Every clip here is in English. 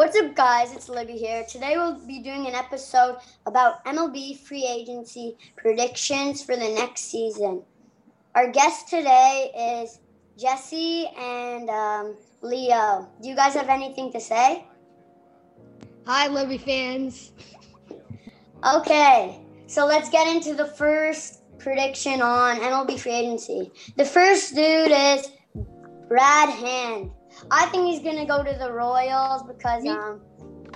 What's up, guys? It's Libby here. Today we'll be doing an episode about MLB free agency predictions for the next season. Our guest today is Jesse and um, Leo. Do you guys have anything to say? Hi, Libby fans. Okay, so let's get into the first prediction on MLB free agency. The first dude is Brad Hand. I think he's gonna go to the Royals because um,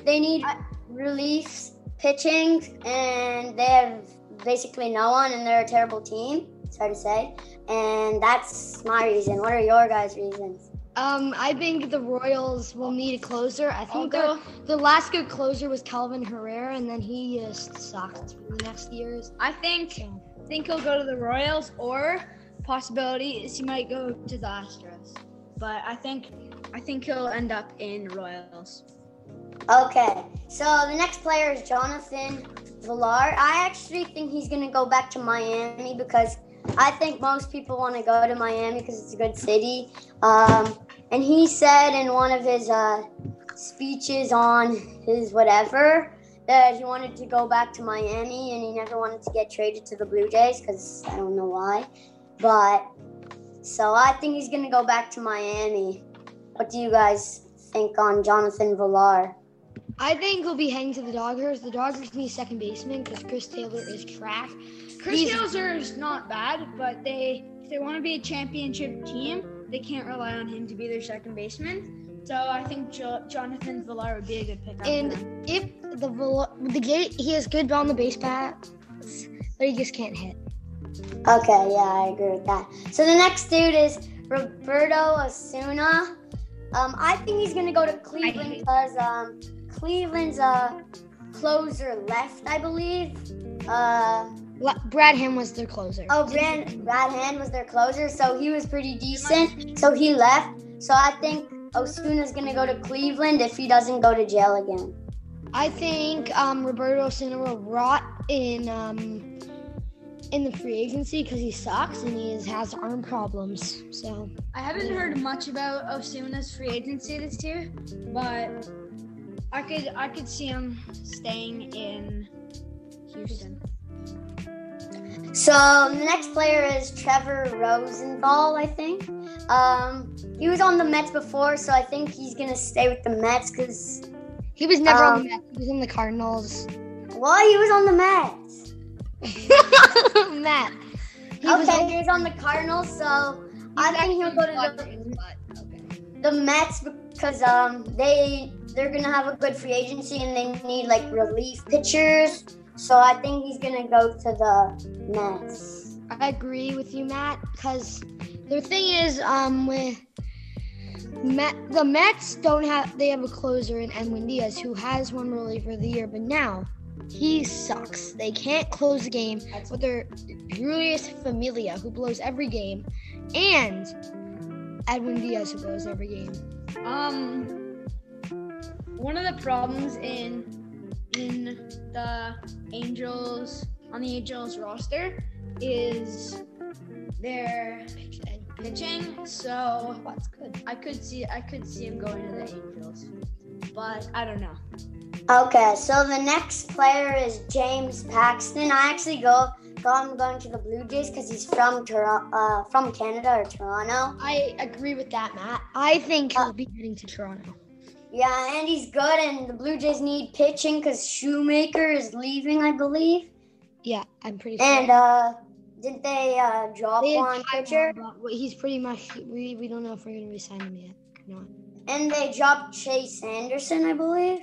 they need relief pitching and they have basically no one and they're a terrible team. It's hard to say, and that's my reason. What are your guys' reasons? Um, I think the Royals will need a closer. I think the the last good closer was Kelvin Herrera, and then he just sucked for the next years. I think think he'll go to the Royals, or possibility is he might go to the Astros. But I think I think he'll end up in Royals. Okay, so the next player is Jonathan Villar. I actually think he's gonna go back to Miami because I think most people want to go to Miami because it's a good city. Um, and he said in one of his uh, speeches on his whatever that he wanted to go back to Miami and he never wanted to get traded to the Blue Jays because I don't know why. But so I think he's going to go back to Miami. What do you guys think on Jonathan Villar? I think he'll be heading to the Dodgers. The Dodgers need second baseman because Chris Taylor is trash. Chris He's- Taylor is not bad, but they if they want to be a championship team, they can't rely on him to be their second baseman. So I think jo- Jonathan Villar would be a good pickup. And if the Villar, the gate, he has good on the base paths, but he just can't hit. Okay, yeah, I agree with that. So the next dude is Roberto Osuna. Um, I think he's gonna go to Cleveland because um, Cleveland's uh, closer left, I believe. Uh, Brad Ham was their closer. oh, Brad Brad Hand was their closer, so he was pretty decent. So he left. So I think Osuna's gonna go to Cleveland if he doesn't go to jail again. I think um, Roberto will rot in um, in the free agency because he sucks and he has arm problems. So I haven't heard much about Osuna's free agency this year, but I could I could see him staying in Houston. So the next player is Trevor Rosenthal, I think. Um, he was on the Mets before, so I think he's gonna stay with the Mets because he was never on Um, the Mets. He was on the Cardinals. well, he was on the Mets. Matt. He okay, was on the Cardinals, so I think he'll go to the, the Mets because um they they're gonna have a good free agency and they need like relief pitchers. So I think he's gonna go to the Mets. I agree with you, Matt, because the thing is, um, with Met, the Mets don't have they have a closer in Edwin Diaz who has won reliever of the year, but now he sucks. They can't close the game with their Jeurys Familia who blows every game, and Edwin Diaz who blows every game. Um, one of the problems in in the Angels on the Angels roster is their pitching. So That's good. I could see I could see him going to the Angels, but I don't know. Okay, so the next player is James Paxton. I actually go got him going to the Blue Jays because he's from Tor- uh, from Canada or Toronto. I agree with that, Matt. I think he'll be heading to Toronto. Yeah, and he's good, and the Blue Jays need pitching because Shoemaker is leaving, I believe. Yeah, I'm pretty sure. And uh, didn't they uh, drop They one Ty pitcher? Cobb, but he's pretty much. We, we don't know if we're gonna resign him yet. or not. And they dropped Chase Anderson, I believe.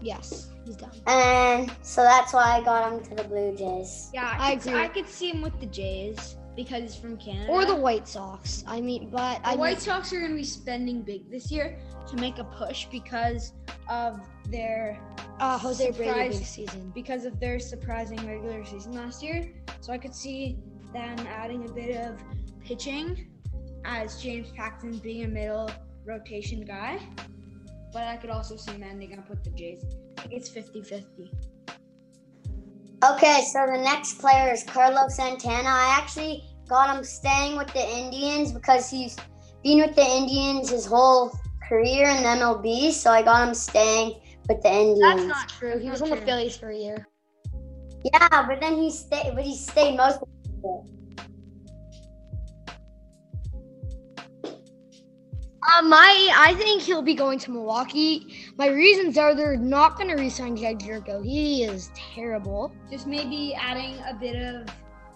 Yes, he's done. And so that's why I got him to the Blue Jays. Yeah, I I could, agree. I could see him with the Jays because he's from Canada. Or the White Sox. I mean, but The I White mean, Sox are going to be spending big this year to make a push because of their uh, Jose Brady season. because of their surprising regular season last year. So I could see them adding a bit of pitching as James Paxton being a middle rotation guy. But I could also see them gonna put the Jays. It's 50 50. Okay, so the next player is Carlos Santana. I actually got him staying with the Indians because he's been with the Indians his whole career in the MLB, so I got him staying with the Indians. That's not true. He was on the. Phillies for a year. Yeah, but then he stayed. But he stayed most. of it. Uh, my, I think he'll be going to Milwaukee. My reasons are they're not going to re-sign Jedd Gyorko. He is terrible. Just maybe adding a bit of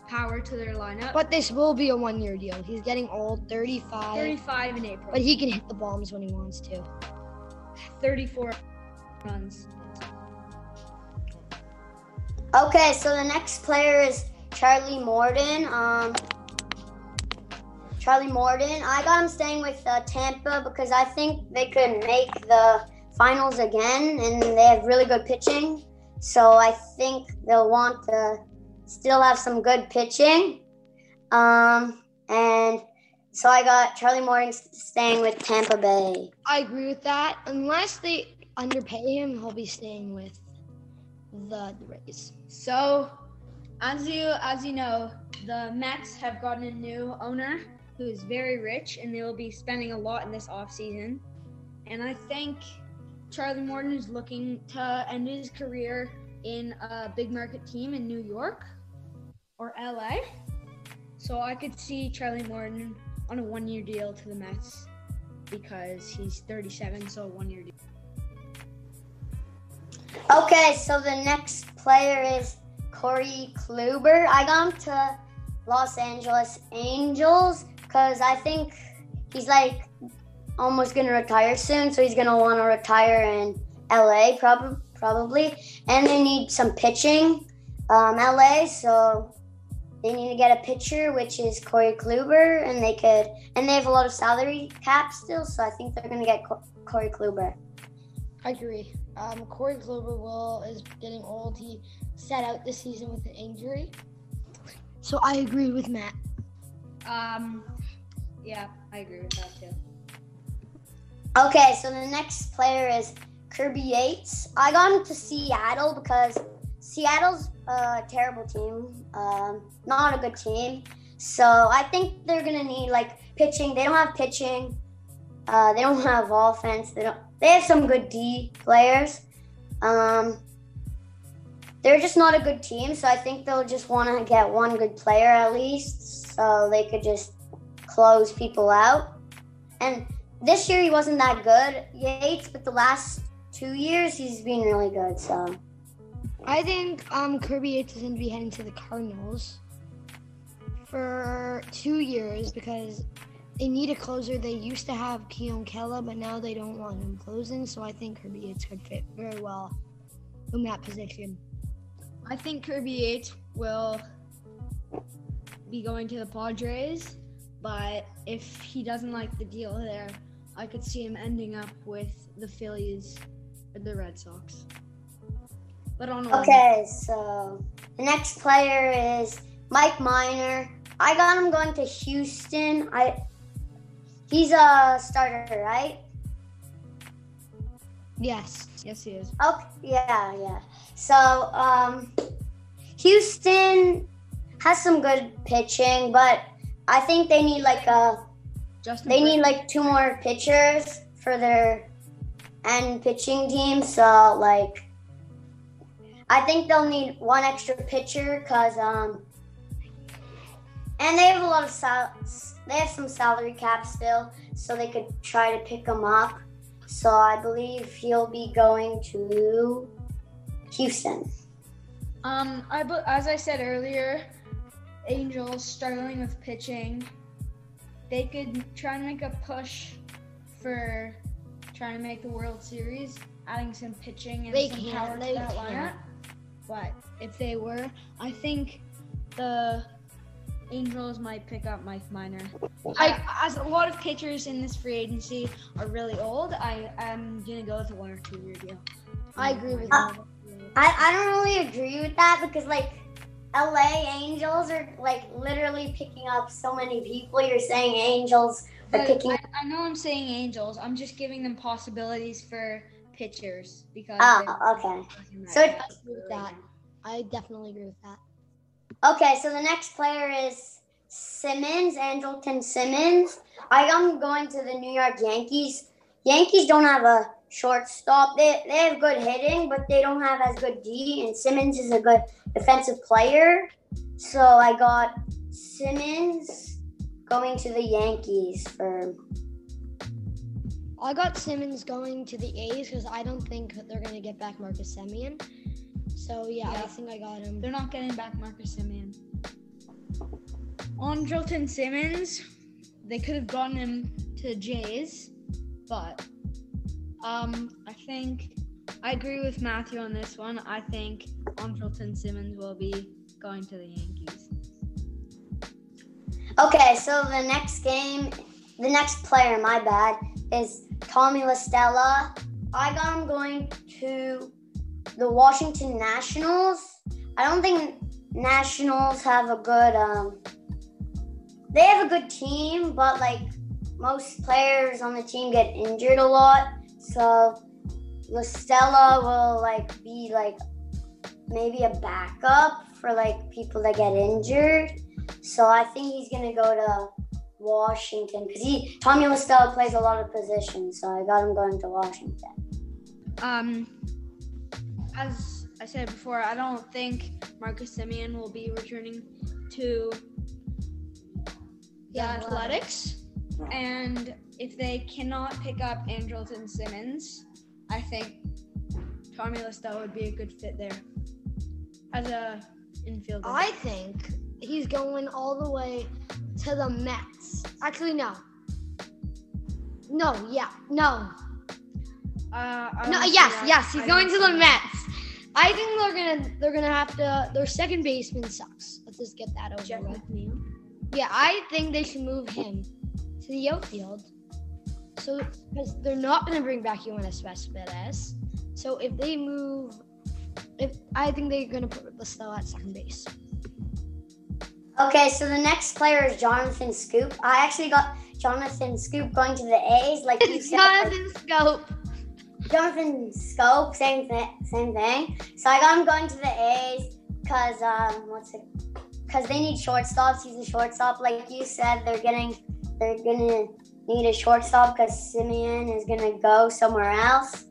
power to their lineup. But this will be a one-year deal. He's getting old, 35, 35 in April. but he can hit the bombs when he wants to. 34 runs. Okay, so the next player is Charlie Morton. Um, Charlie Morton. I got him staying with uh, Tampa because I think they could make the finals again, and they have really good pitching. So I think they'll want to still have some good pitching. Um, and so I got Charlie Morton staying with Tampa Bay. I agree with that. Unless they underpay him, he'll be staying with the Rays. So, as you as you know, the Mets have gotten a new owner who is very rich, and they will be spending a lot in this offseason. And I think Charlie Morton is looking to end his career in a big market team in New York or LA. So I could see Charlie Morton on a one-year deal to the Mets because he's 37, so a one-year deal. Okay, so the next player is Corey Kluber. I got him to Los Angeles Angels because I think he's like almost gonna retire soon, so he's gonna want to retire in LA prob- probably, and they need some pitching. Um, LA, so they need to get a pitcher, which is Corey Kluber, and they could, and they have a lot of salary cap still, so I think they're gonna get Co- Corey Kluber. I agree. Um, Corey Kluber will is getting old. He sat out this season with an injury. So I agree with Matt. Um, yeah, I agree with that too. Okay, so the next player is Kirby Yates. I got him to Seattle because Seattle's a terrible team, um, not a good team. So I think they're gonna need like pitching. They don't have pitching. Uh, they don't have offense. They don't. They have some good D players. Um, they're just not a good team. So I think they'll just want to get one good player at least, so they could just close people out. And this year he wasn't that good, Yates, but the last two years he's been really good. So I think um, Kirby Yates is going to be heading to the Cardinals for two years because they need a closer. They used to have Keone Kela, but now they don't want him closing. So I think Kirby Yates could fit very well in that position. I think Kirby Yates will be going to the Padres, but if he doesn't like the deal there, I could see him ending up with the Phillies or the Red Sox. But on okay, so the next player is Mike Minor. I got him going to Houston. I he's a starter, right? Yes. yes, he is. Okay, yeah, yeah. So, um, Houston has some good pitching, but I think they need like a Justin. they need like two more pitchers for their end pitching team. So, like, I think they'll need one extra pitcher because um, and they have a lot of sal- they have some salary cap still, so they could try to pick him up. So I believe he'll be going to Houston. Um, I as I said earlier, Angels struggling with pitching. They could try and make a push for trying to make the World Series, adding some pitching and They some can't, power they to that can't. lineup. But if they were, I think the Angels might pick up Mike Minor. I, as a lot of pitchers in this free agency are really old, I am gonna go with a one or two year deal. I agree with Uh, you. I, I don't really agree with that because like LA Angels are like literally picking up so many people. You're saying Angels are But picking I, I know I'm saying Angels. I'm just giving them possibilities for pitchers because. Oh, okay. So- I agree with that. I definitely agree with that. Okay, so the next player is Simmons, Andrelton Simmons. I am going to the New York Yankees. Yankees don't have a shortstop. They they have good hitting, but they don't have as good D. And Simmons is a good defensive player, so I got Simmons going to the Yankees for. I got Simmons going to the A's because I don't think they're gonna get back Marcus Semien. So yeah, I think I got him. They're not getting back Marcus Semien. Andrelton Simmons, they could have gotten him to the Jays, but um, I think I agree with Matthew on this one. I think Andrelton Simmons will be going to the Yankees. Okay, so the next game, the next player, my bad, is Tommy LaStella. I got him going to the Washington Nationals. I don't think Nationals have a good um they have a good team, but like most players on the team get injured a lot. So LaStella will like be like maybe a backup for like people that get injured. So I think he's gonna go to Washington because he Tommy LaStella plays a lot of positions. So I got him going to Washington. Um, as I said before, I don't think Marcus Semien will be returning to the Yeah, Athletics. And if they cannot pick up Andrelton Simmons, I think Tommy LaStella would be a good fit there as a infielder. I think he's going all the way to the Mets. Actually, no. No, yeah, no. uh, No, yes, yes, he's I going to the. Mets. I think they're gonna they're gonna have to their second baseman sucks. Let's just get that over Jeff with. McNeil. Yeah, I think they should move him to the outfield. So because they're not gonna bring back Yoenis Cespedes. So if they move if I think they're gonna put Lestelle at second base. Okay, so the next player is Jonathan Schoop. I actually got Jonathan Schoop going to the A's, like you said. Jonathan Schoop. Jonathan Schoop, same thing, same thing. So I got him going to the A's because um, what's it? Because they need shortstops. He's a shortstop, like you said. They're getting, they're gonna need a shortstop because Semien is gonna go somewhere else,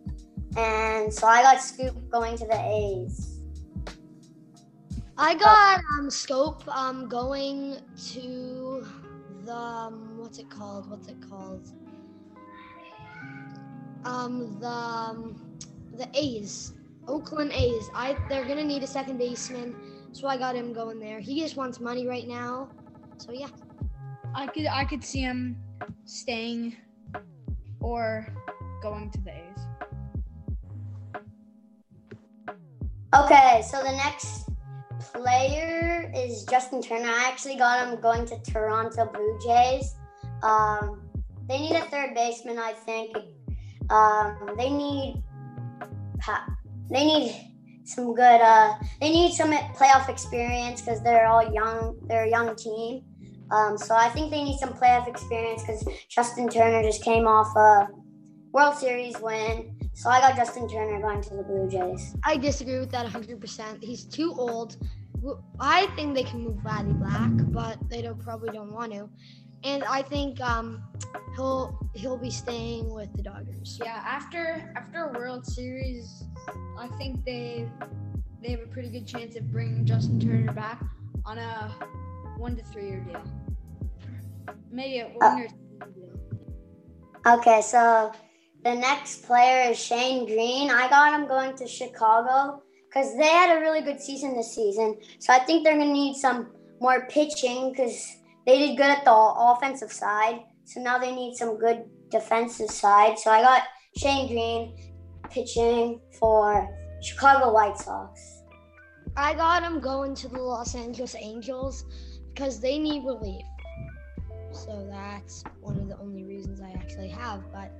and so I got Schoop going to the A's. I got um Schoop um going to the um, what's it called? What's it called? Um the um, the A's. Oakland A's. I they're gonna need a second baseman, so I got him going there. He just wants money right now. So yeah. I could I could see him staying or going to the A's. Okay, so the next player is Justin Turner. I actually got him going to Toronto Blue Jays. Um, they need a third baseman, I think. Um, they need they need some good. Uh, they need some playoff experience because they're all young. They're a young team. Um, so I think they need some playoff experience because Justin Turner just came off a World Series win. So I got Justin Turner going to the Blue Jays. I disagree with that 100%. He's too old. I think they can move Vladdy Black, but they don't probably don't want to. And I think um, he'll he'll be staying with the Dodgers. Yeah, after after a World Series, I think they they have a pretty good chance of bringing Justin Turner back on a one to three year deal. Maybe a uh, one year deal. Okay, so the next player is Shane Greene. I got him going to Chicago because they had a really good season this season. So I think they're going to need some more pitching because they did good at the offensive side. So now they need some good defensive side. So I got Shane Greene pitching for Chicago White Sox. I got him going to the Los Angeles Angels because they need relief. So that's one of the only reasons I actually have. But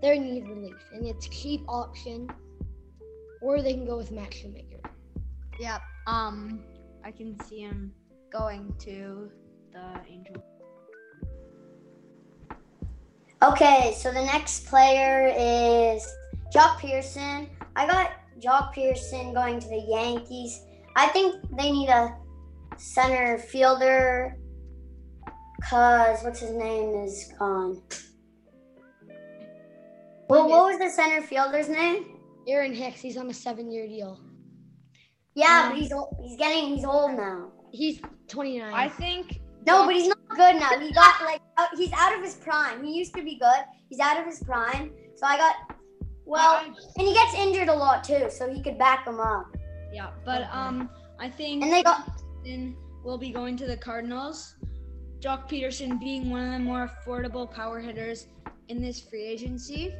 they need relief, and it's a cheap option, or they can go with Max Shoemaker. Yep. Um, I can see him going to the Angels. Okay, so the next player is Joc Pederson. I got Joc Pederson going to the Yankees. I think they need a center fielder because what's his name is gone. Well, what was the center fielder's name? Aaron Hicks. He's on a seven-year deal. Yeah, Um, but he's old, he's getting he's old now. He's 29. I think No, but he's not good now. He got like out, he's out of his prime. He used to be good. He's out of his prime. So I got well, I- and he gets injured a lot too. So he could back him up. yeah, but Okay. um, I think And they got Pederson will be going to the Cardinals. Joc Pederson being one of the more affordable power hitters in this free agency.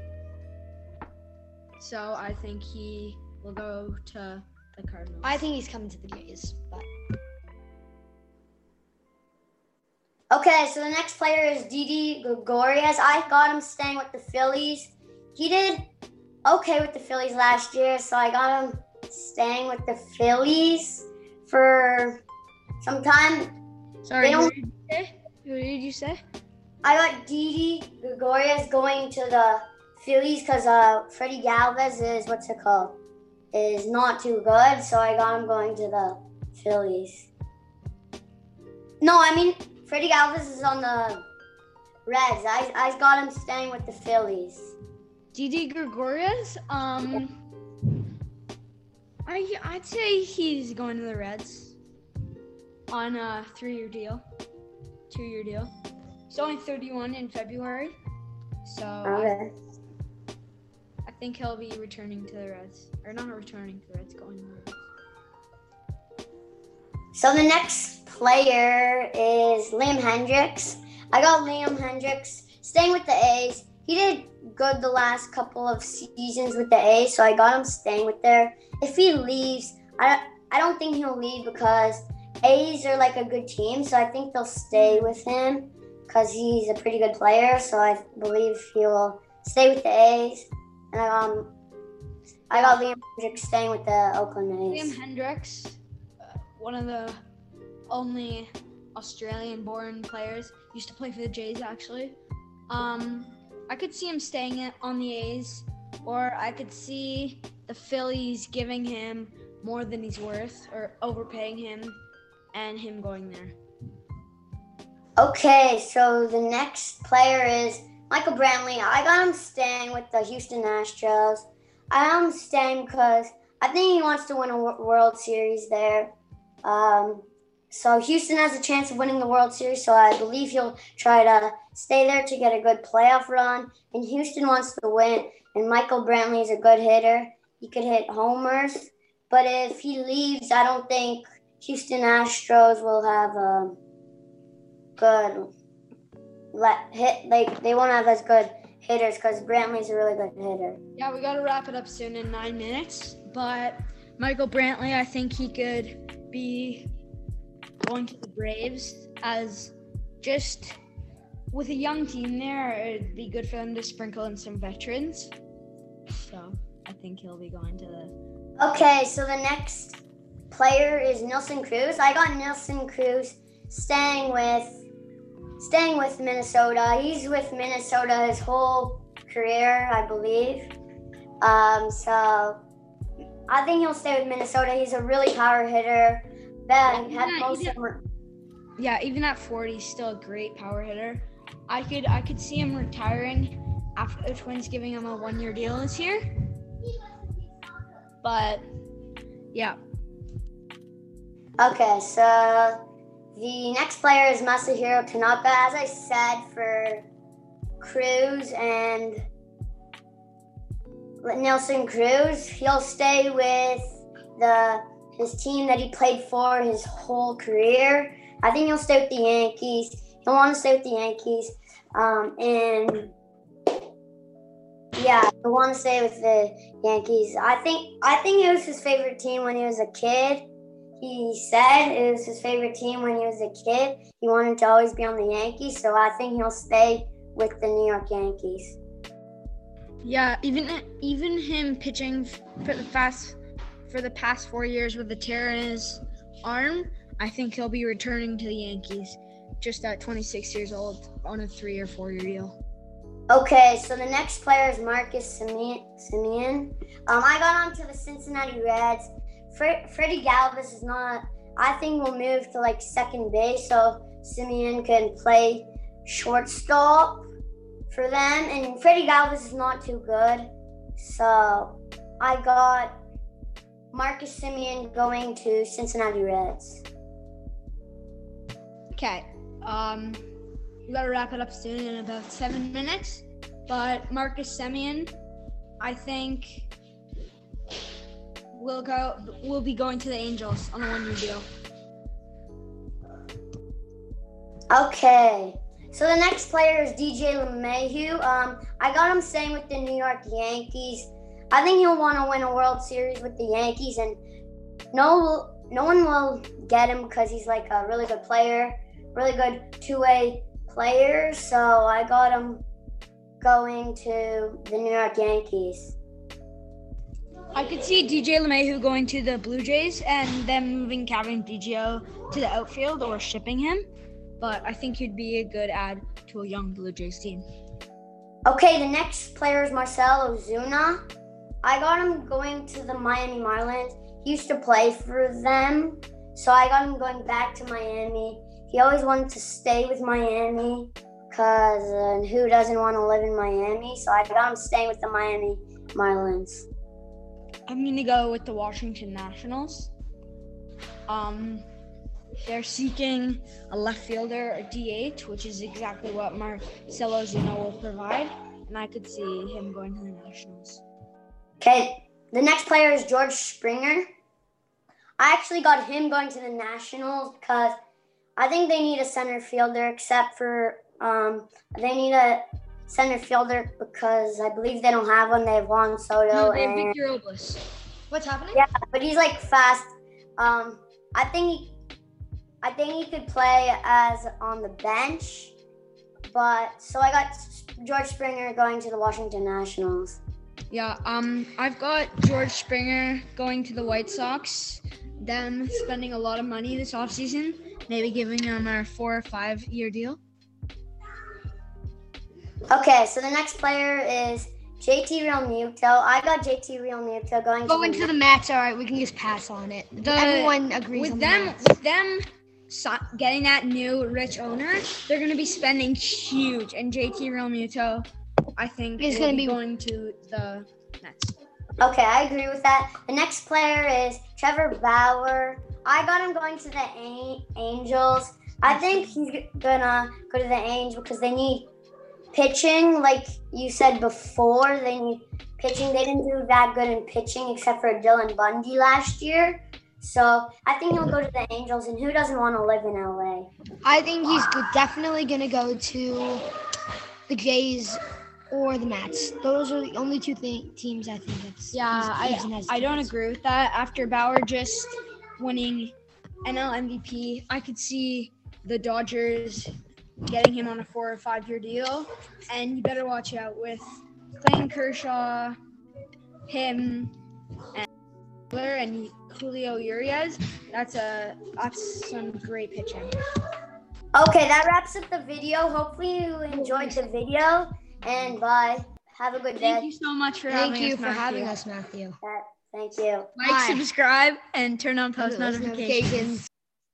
So I think he will go to the Cardinals. I think he's coming to the Jays, but okay. So the next player is Didi Gregorius. I got him staying with the Phillies. He did okay with the Phillies last year, so I got him staying with the Phillies for some time. Sorry, they who did you say? Who did you say? I got Didi Gregorius going to the Phillies because uh, Freddy Galvis is what's it called? Is not too good, so I got him going to the Phillies. No, I mean Freddy Galvis is on the Reds. I I got him staying with the Phillies. Didi Gregorius. Um, I I'd say he's going to the Reds on a three-year deal, two-year deal. He's only 31 in February, so I, I think he'll be returning to the Reds, or not returning to the Reds, going to the Reds. So the next player is Liam Hendriks. I got Liam Hendriks staying with the A's. He did good the last couple of seasons with the A's, so I got him staying with there. If he leaves, I I don't think he'll leave because A's are like a good team, so I think they'll stay with him because he's a pretty good player. So I believe he will stay with the A's. And I got him, I got Liam Hendriks staying with the Oakland A's. Liam Hendriks, uh, one of the only Australian-born players, used to play for the Jays actually. Um, I could see him staying on the A's, or I could see the Phillies giving him more than he's worth, or overpaying him, and him going there. Okay, so the next player is Michael Brantley. I got him staying with the Houston Astros. I got him staying because I think he wants to win a World Series there. Um, so Houston has a chance of winning the World Series, so I believe he'll try to stay there to get a good playoff run. And Houston wants to win, and Michael Brantley is a good hitter. He could hit homers, but if he leaves, I don't think Houston Astros will have a good let hit. Like they won't have as good hitters because Brantley's a really good hitter. Yeah, we gotta wrap it up soon in nine minutes. But Michael Brantley, I think he could be going to the Braves as just with a young team there. It'd be good for them to sprinkle in some veterans. So I think he'll be going to the. Okay, so the next player is Nelson Cruz. I got Nelson Cruz staying with staying with Minnesota. He's with Minnesota his whole career, I believe. Um, so I think he'll stay with Minnesota. He's a really power hitter. That Yeah, had he most them. Yeah, even at 40, he's still a great power hitter. I could I could see him retiring after the Twins giving him a one year deal this year. But yeah, Okay, so the next player is Masahiro Tanaka. As I said, for Cruz and Nelson Cruz, he'll stay with the his team that he played for his whole career. I think he'll stay with the Yankees. He'll want to stay with the Yankees, um, and yeah, he'll want to stay with the Yankees. I think I think it was his favorite team when he was a kid. He said it was his favorite team when he was a kid. He wanted to always be on the Yankees, so I think he'll stay with the New York Yankees. yeah, even even him pitching for the fast for the past four years with a tear in his arm, I think he'll be returning to the Yankees just at 26 years old on a three or four year deal. Okay, so the next player is Marcus Semien. Semien. Um, I got onto the Cincinnati Reds. Fre- Freddy Galvis is not. I think we'll move to like second base, so Semien can play shortstop. for them, and Freddy Galvis is not too good. So I got Marcus Semien going to Cincinnati Reds. Okay. Um, we gotta wrap it up soon in about seven minutes. But Marcus Semien, I think, will go. Will be going to the Angels on a one-year deal. Okay. So the next player is DJ LeMahieu. Um, I got him staying with the New York Yankees. I think he'll want to win a World Series with the Yankees, and no, no one will get him because he's like a really good player, really good two-way player. So I got him going to the New York Yankees. I could see DJ LeMahieu going to the Blue Jays and then moving Cavan Biggio to the outfield or shipping him. But I think he'd be a good add to a young Blue Jays team. Okay, the next player is Marcell Ozuna. I got him going to the Miami Marlins. He used to play for them, so I got him going back to Miami. He always wanted to stay with Miami because uh, who doesn't want to live in Miami? So I got him staying with the Miami Marlins. I'm gonna go with the Washington Nationals. Um, they're seeking a left fielder, a DH, which is exactly what Marcell Ozuna will provide, and I could see him going to the Nationals. Okay, the next player is George Springer. I actually got him going to the Nationals because I think they need a center fielder, except for um, they need a center fielder because I believe they don't have one. They have Juan Soto. No, they have and, Victor Robles. What's happening? yeah, but he's like fast. Um, I think he, I think he could play as on the bench. But so I got George Springer going to the Washington Nationals. Yeah, um, I've got George Springer going to the White Sox. Them spending a lot of money this offseason, maybe giving them a four or five year deal. Okay, so the next player is JT Realmuto. I got JT Realmuto going Going to to the Mets. All right, we can just pass on it. The- Everyone agrees with them, that. with them getting that new rich owner, they're gonna be spending huge. And JT Realmuto, I think, Is gonna be be- going to the Mets. Okay, I agree with that. The next player is Trevor Bauer. I got him going to the A- Angels. I think he's gonna go to the Angels because they need pitching. Like you said before, they need pitching. They didn't do that good in pitching except for Dylan Bundy last year. So I think he'll go to the Angels. And who doesn't want to live in LA? I think he's go- definitely going to go to the Jays or the Mets. Those are the only two th- teams I think it's. Yeah, he's- he's I, I don't hesitance. agree with that. After Bauer just winning NL MVP, I could see the Dodgers getting him on a four or five year deal. And you better watch out with Clayton Kershaw, him, and Miller and Julio Urias. That's a that's some great pitching. Okay, that wraps up the video. Hopefully you enjoyed the video. And bye. Have a good day. Thank you so much for Thank having you us. for Matthew. having us, Matthew. Thank you. Like, Bye. subscribe, and turn on post notifications. Notifications.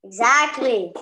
Exactly.